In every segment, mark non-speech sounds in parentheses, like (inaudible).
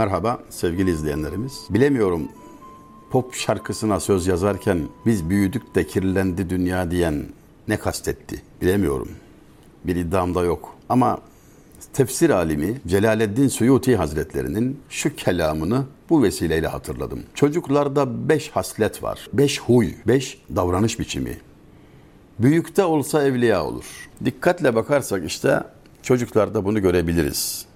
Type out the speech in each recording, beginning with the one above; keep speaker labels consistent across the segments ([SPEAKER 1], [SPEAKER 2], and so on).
[SPEAKER 1] Merhaba sevgili izleyenlerimiz. Bilemiyorum pop şarkısına söz yazarken biz büyüdük de kirlendi dünya diyen ne kastetti bilemiyorum. Bir iddiam da yok. Ama tefsir alimi Celaleddin Suyuti Hazretlerinin şu kelamını bu vesileyle hatırladım. Çocuklarda beş haslet var. Beş huy, beş davranış biçimi. Büyükte olsa evliya olur. Dikkatle bakarsak işte çocuklarda bunu görebiliriz.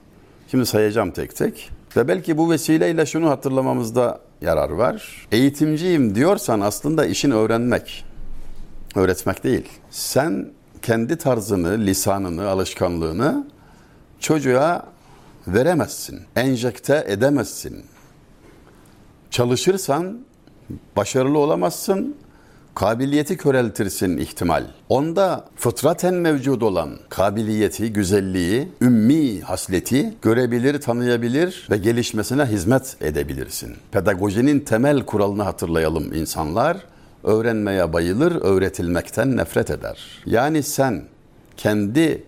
[SPEAKER 1] Şimdi sayacağım tek tek. Ve belki bu vesileyle şunu hatırlamamızda yarar var. Eğitimciyim diyorsan aslında işin öğrenmek. Öğretmek değil. Sen kendi tarzını, lisanını, alışkanlığını çocuğa veremezsin. Enjekte edemezsin. Çalışırsan başarılı olamazsın kabiliyeti köreltirsin ihtimal. Onda fıtraten mevcud olan kabiliyeti, güzelliği, ümmi hasleti görebilir, tanıyabilir ve gelişmesine hizmet edebilirsin. Pedagojinin temel kuralını hatırlayalım insanlar. Öğrenmeye bayılır, öğretilmekten nefret eder. Yani sen kendi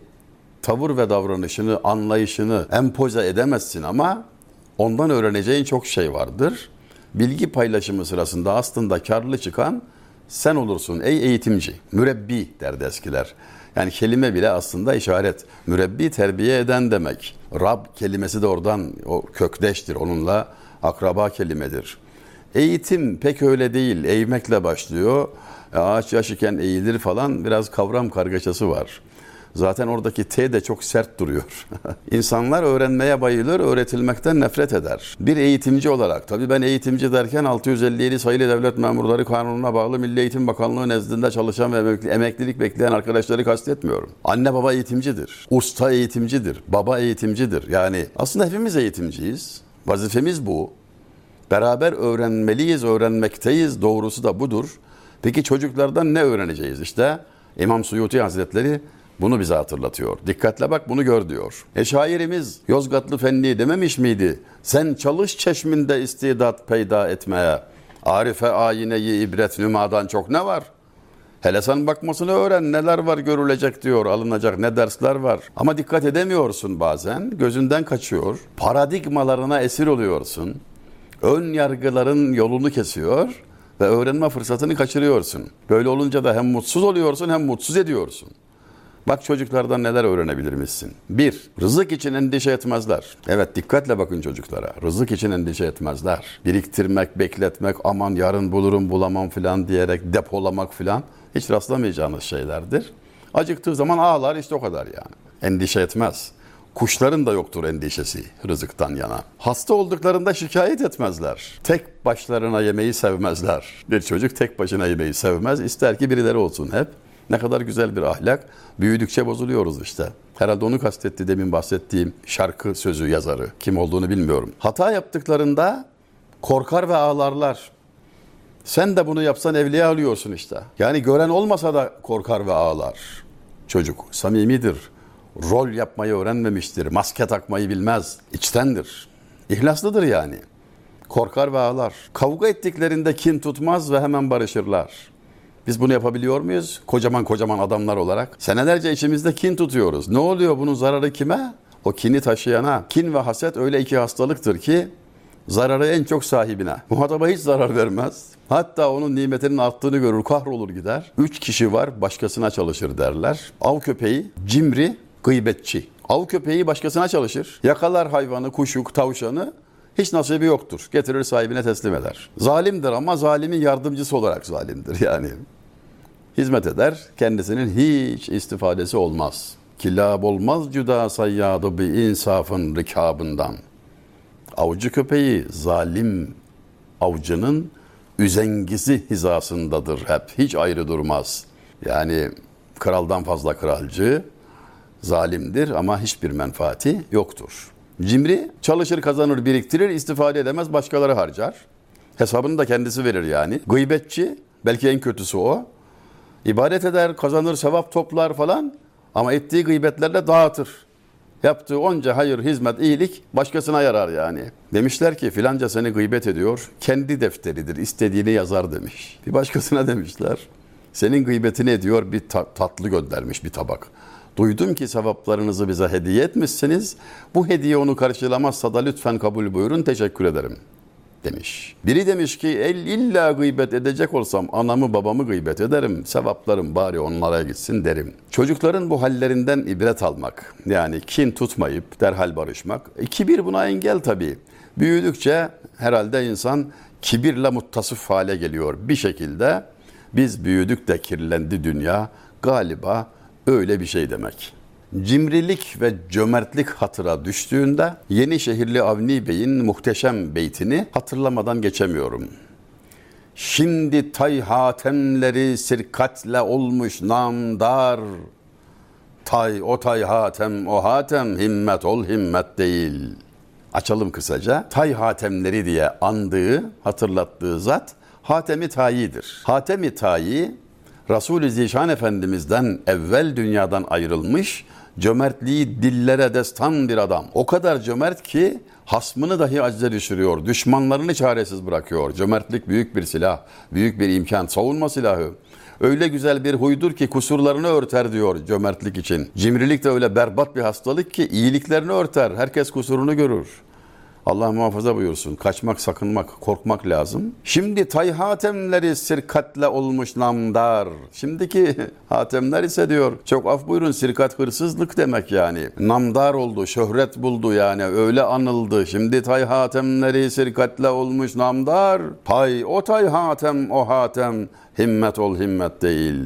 [SPEAKER 1] tavır ve davranışını, anlayışını empoze edemezsin ama ondan öğreneceğin çok şey vardır. Bilgi paylaşımı sırasında aslında karlı çıkan sen olursun ey eğitimci. Mürebbi derdi eskiler. Yani kelime bile aslında işaret. Mürebbi terbiye eden demek. Rab kelimesi de oradan o kökdeştir. Onunla akraba kelimedir. Eğitim pek öyle değil. Eğmekle başlıyor. Ağaç yaş iken eğilir falan biraz kavram kargaşası var. Zaten oradaki T de çok sert duruyor. (laughs) İnsanlar öğrenmeye bayılır, öğretilmekten nefret eder. Bir eğitimci olarak, tabii ben eğitimci derken 657 sayılı devlet memurları kanununa bağlı Milli Eğitim Bakanlığı nezdinde çalışan ve emeklilik bekleyen arkadaşları kastetmiyorum. Anne baba eğitimcidir. Usta eğitimcidir. Baba eğitimcidir. Yani aslında hepimiz eğitimciyiz. Vazifemiz bu. Beraber öğrenmeliyiz, öğrenmekteyiz. Doğrusu da budur. Peki çocuklardan ne öğreneceğiz? İşte İmam Suyuti Hazretleri bunu bize hatırlatıyor. Dikkatle bak bunu gör diyor. E şairimiz Yozgatlı Fenni dememiş miydi? Sen çalış çeşminde istidat peyda etmeye. Arife ayineyi ibret nümadan çok ne var? Hele sen bakmasını öğren neler var görülecek diyor alınacak ne dersler var. Ama dikkat edemiyorsun bazen gözünden kaçıyor. Paradigmalarına esir oluyorsun. Ön yargıların yolunu kesiyor ve öğrenme fırsatını kaçırıyorsun. Böyle olunca da hem mutsuz oluyorsun hem mutsuz ediyorsun. Bak çocuklardan neler öğrenebilir misin? Bir, rızık için endişe etmezler. Evet dikkatle bakın çocuklara. Rızık için endişe etmezler. Biriktirmek, bekletmek, aman yarın bulurum bulamam filan diyerek depolamak filan hiç rastlamayacağınız şeylerdir. Acıktığı zaman ağlar işte o kadar yani. Endişe etmez. Kuşların da yoktur endişesi rızıktan yana. Hasta olduklarında şikayet etmezler. Tek başlarına yemeği sevmezler. Bir çocuk tek başına yemeği sevmez. İster ki birileri olsun hep. Ne kadar güzel bir ahlak. Büyüdükçe bozuluyoruz işte. Herhalde onu kastetti demin bahsettiğim şarkı sözü yazarı. Kim olduğunu bilmiyorum. Hata yaptıklarında korkar ve ağlarlar. Sen de bunu yapsan evliya alıyorsun işte. Yani gören olmasa da korkar ve ağlar. Çocuk samimidir. Rol yapmayı öğrenmemiştir. Maske takmayı bilmez. İçtendir. İhlaslıdır yani. Korkar ve ağlar. Kavga ettiklerinde kin tutmaz ve hemen barışırlar. Biz bunu yapabiliyor muyuz? Kocaman kocaman adamlar olarak. Senelerce içimizde kin tutuyoruz. Ne oluyor bunun zararı kime? O kini taşıyana. Kin ve haset öyle iki hastalıktır ki zararı en çok sahibine. Muhataba hiç zarar vermez. Hatta onun nimetinin arttığını görür, kahrolur gider. Üç kişi var, başkasına çalışır derler. Av köpeği, cimri, gıybetçi. Av köpeği başkasına çalışır. Yakalar hayvanı, kuşu, tavşanı, hiç nasibi yoktur. Getirir sahibine teslim eder. Zalimdir ama zalimin yardımcısı olarak zalimdir yani hizmet eder. Kendisinin hiç istifadesi olmaz. Kilab olmaz cüda sayyadı bir insafın rikabından. Avcı köpeği zalim avcının üzengisi hizasındadır hep. Hiç ayrı durmaz. Yani kraldan fazla kralcı, zalimdir ama hiçbir menfaati yoktur. Cimri çalışır kazanır biriktirir istifade edemez başkaları harcar. Hesabını da kendisi verir yani. Gıybetçi belki en kötüsü o. İbadet eder, kazanır, sevap toplar falan ama ettiği gıybetlerle dağıtır. Yaptığı onca hayır, hizmet, iyilik başkasına yarar yani. Demişler ki filanca seni gıybet ediyor, kendi defteridir, istediğini yazar demiş. Bir başkasına demişler, senin gıybetini ediyor bir ta- tatlı göndermiş bir tabak. Duydum ki sevaplarınızı bize hediye etmişsiniz. Bu hediye onu karşılamazsa da lütfen kabul buyurun teşekkür ederim demiş. Biri demiş ki el illa gıybet edecek olsam anamı babamı gıybet ederim. Sevaplarım bari onlara gitsin derim. Çocukların bu hallerinden ibret almak. Yani kin tutmayıp derhal barışmak. E, kibir buna engel tabii. Büyüdükçe herhalde insan kibirle muttasıf hale geliyor. Bir şekilde biz büyüdük de kirlendi dünya. Galiba öyle bir şey demek. Cimrilik ve cömertlik hatıra düştüğünde Yenişehirli Avni Bey'in muhteşem beytini hatırlamadan geçemiyorum. Şimdi tay hatemleri sirkatle olmuş namdar. Tay o tay hatem o hatem himmet ol himmet değil. Açalım kısaca. Tay hatemleri diye andığı, hatırlattığı zat Hatemi Tayi'dir. Hatemi Tayi Resul-i Zişan Efendimiz'den evvel dünyadan ayrılmış, cömertliği dillere destan bir adam. O kadar cömert ki hasmını dahi acize düşürüyor, düşmanlarını çaresiz bırakıyor. Cömertlik büyük bir silah, büyük bir imkan, savunma silahı. Öyle güzel bir huydur ki kusurlarını örter diyor cömertlik için. Cimrilik de öyle berbat bir hastalık ki iyiliklerini örter, herkes kusurunu görür. Allah muhafaza buyursun. Kaçmak, sakınmak, korkmak lazım. Şimdi tay hatemleri sirkatle olmuş namdar. Şimdiki (laughs) hatemler ise diyor çok af buyurun sirkat hırsızlık demek yani. Namdar oldu, şöhret buldu yani öyle anıldı. Şimdi tay hatemleri sirkatle olmuş namdar. Pay o tay hatem o hatem himmet ol himmet değil.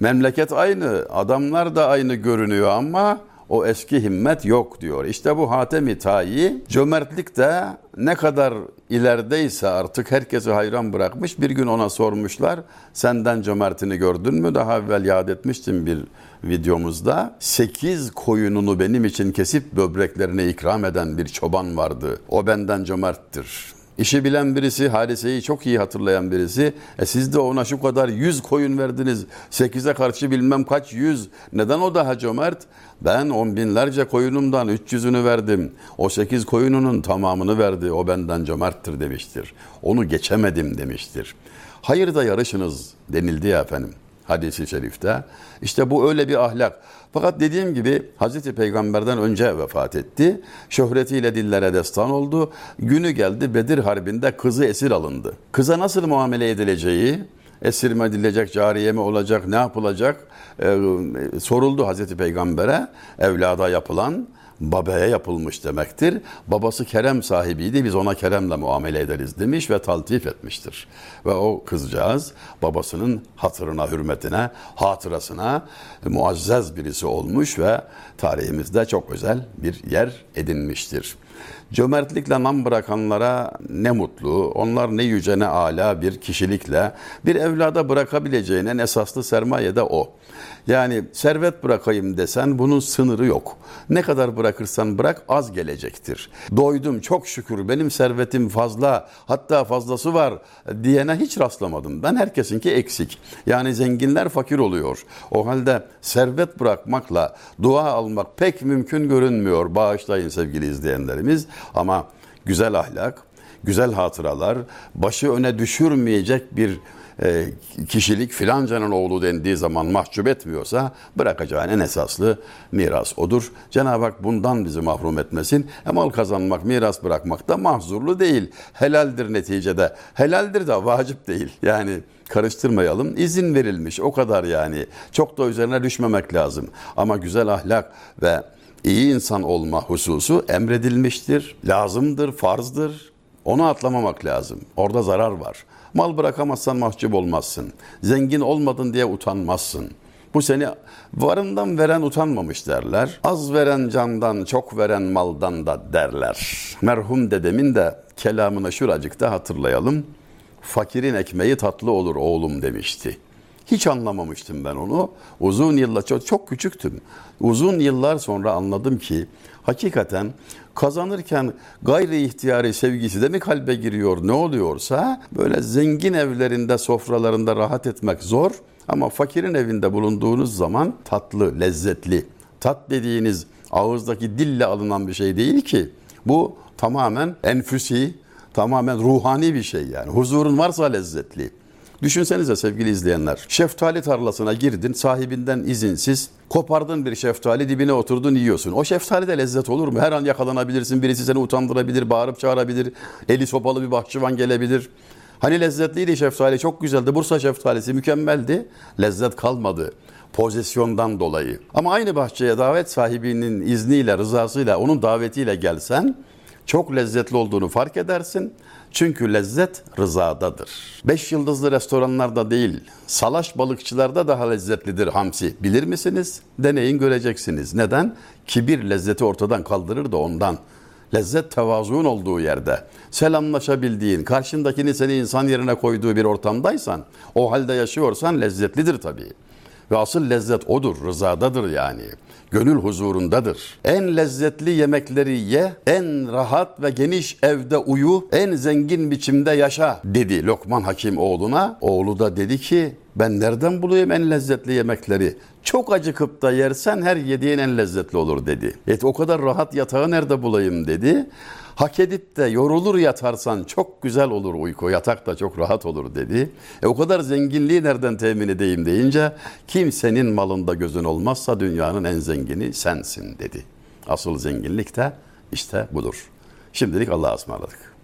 [SPEAKER 1] Memleket aynı, adamlar da aynı görünüyor ama o eski himmet yok diyor. İşte bu Hatem-i Tayi cömertlik de ne kadar ilerideyse artık herkesi hayran bırakmış. Bir gün ona sormuşlar senden cömertini gördün mü? Daha evvel yad etmiştim bir videomuzda. Sekiz koyununu benim için kesip böbreklerine ikram eden bir çoban vardı. O benden cömerttir. İşi bilen birisi, hadiseyi çok iyi hatırlayan birisi. E siz de ona şu kadar yüz koyun verdiniz. Sekize karşı bilmem kaç yüz. Neden o daha cömert? Ben on binlerce koyunumdan üç yüzünü verdim. O sekiz koyununun tamamını verdi. O benden cömerttir demiştir. Onu geçemedim demiştir. Hayırda yarışınız denildi ya efendim hadisi şerifte. İşte bu öyle bir ahlak. Fakat dediğim gibi Hazreti Peygamber'den önce vefat etti. Şöhretiyle dillere destan oldu. Günü geldi Bedir Harbi'nde kızı esir alındı. Kıza nasıl muamele edileceği, esir mi edilecek, cariye mi olacak, ne yapılacak e, soruldu Hazreti Peygamber'e. Evlada yapılan babaya yapılmış demektir. Babası kerem sahibiydi biz ona keremle muamele ederiz demiş ve taltif etmiştir. Ve o kızcağız babasının hatırına, hürmetine, hatırasına muazzez birisi olmuş ve tarihimizde çok özel bir yer edinmiştir. Cömertlikle nam bırakanlara ne mutlu, onlar ne yüce ne ala bir kişilikle bir evlada bırakabileceğin en esaslı sermaye de o. Yani servet bırakayım desen bunun sınırı yok. Ne kadar bırakırsan bırak az gelecektir. Doydum çok şükür benim servetim fazla hatta fazlası var diyene hiç rastlamadım. Ben herkesinki eksik. Yani zenginler fakir oluyor. O halde servet bırakmakla dua almak pek mümkün görünmüyor. Bağışlayın sevgili izleyenlerimiz ama güzel ahlak, güzel hatıralar, başı öne düşürmeyecek bir e, kişilik filancanın oğlu dendiği zaman mahcup etmiyorsa bırakacağın en esaslı miras odur. Cenab-ı Hak bundan bizi mahrum etmesin. E, mal kazanmak, miras bırakmak da mahzurlu değil. Helaldir neticede. Helaldir de vacip değil. Yani karıştırmayalım. İzin verilmiş o kadar yani. Çok da üzerine düşmemek lazım. Ama güzel ahlak ve iyi insan olma hususu emredilmiştir, lazımdır, farzdır. Onu atlamamak lazım. Orada zarar var. Mal bırakamazsan mahcup olmazsın. Zengin olmadın diye utanmazsın. Bu seni varından veren utanmamış derler. Az veren candan, çok veren maldan da derler. Merhum dedemin de kelamını şuracıkta hatırlayalım. Fakirin ekmeği tatlı olur oğlum demişti. Hiç anlamamıştım ben onu. Uzun yıllar çok, çok küçüktüm. Uzun yıllar sonra anladım ki hakikaten kazanırken gayri ihtiyari sevgisi de mi kalbe giriyor ne oluyorsa böyle zengin evlerinde sofralarında rahat etmek zor ama fakirin evinde bulunduğunuz zaman tatlı, lezzetli. Tat dediğiniz ağızdaki dille alınan bir şey değil ki. Bu tamamen enfüsi, tamamen ruhani bir şey yani. Huzurun varsa lezzetli. Düşünsenize sevgili izleyenler. Şeftali tarlasına girdin, sahibinden izinsiz. Kopardın bir şeftali, dibine oturdun yiyorsun. O şeftali de lezzet olur mu? Her an yakalanabilirsin. Birisi seni utandırabilir, bağırıp çağırabilir. Eli sopalı bir bahçıvan gelebilir. Hani lezzetliydi şeftali, çok güzeldi. Bursa şeftalisi mükemmeldi. Lezzet kalmadı pozisyondan dolayı. Ama aynı bahçeye davet sahibinin izniyle, rızasıyla, onun davetiyle gelsen çok lezzetli olduğunu fark edersin. Çünkü lezzet rızadadır. Beş yıldızlı restoranlarda değil, salaş balıkçılarda daha lezzetlidir hamsi. Bilir misiniz? Deneyin göreceksiniz. Neden? Kibir lezzeti ortadan kaldırır da ondan. Lezzet tevazuun olduğu yerde, selamlaşabildiğin, karşındakini seni insan yerine koyduğu bir ortamdaysan, o halde yaşıyorsan lezzetlidir tabii. Ve asıl lezzet odur, rızadadır yani. Gönül huzurundadır. En lezzetli yemekleri ye, en rahat ve geniş evde uyu, en zengin biçimde yaşa dedi Lokman Hakim oğluna. Oğlu da dedi ki ben nereden bulayım en lezzetli yemekleri? Çok acıkıp da yersen her yediğin en lezzetli olur dedi. Et o kadar rahat yatağı nerede bulayım dedi. Hak edip de yorulur yatarsan çok güzel olur uyku. Yatak da çok rahat olur dedi. E o kadar zenginliği nereden temin edeyim deyince kimsenin malında gözün olmazsa dünyanın en zengini sensin dedi. Asıl zenginlik de işte budur. Şimdilik Allah'a ısmarladık.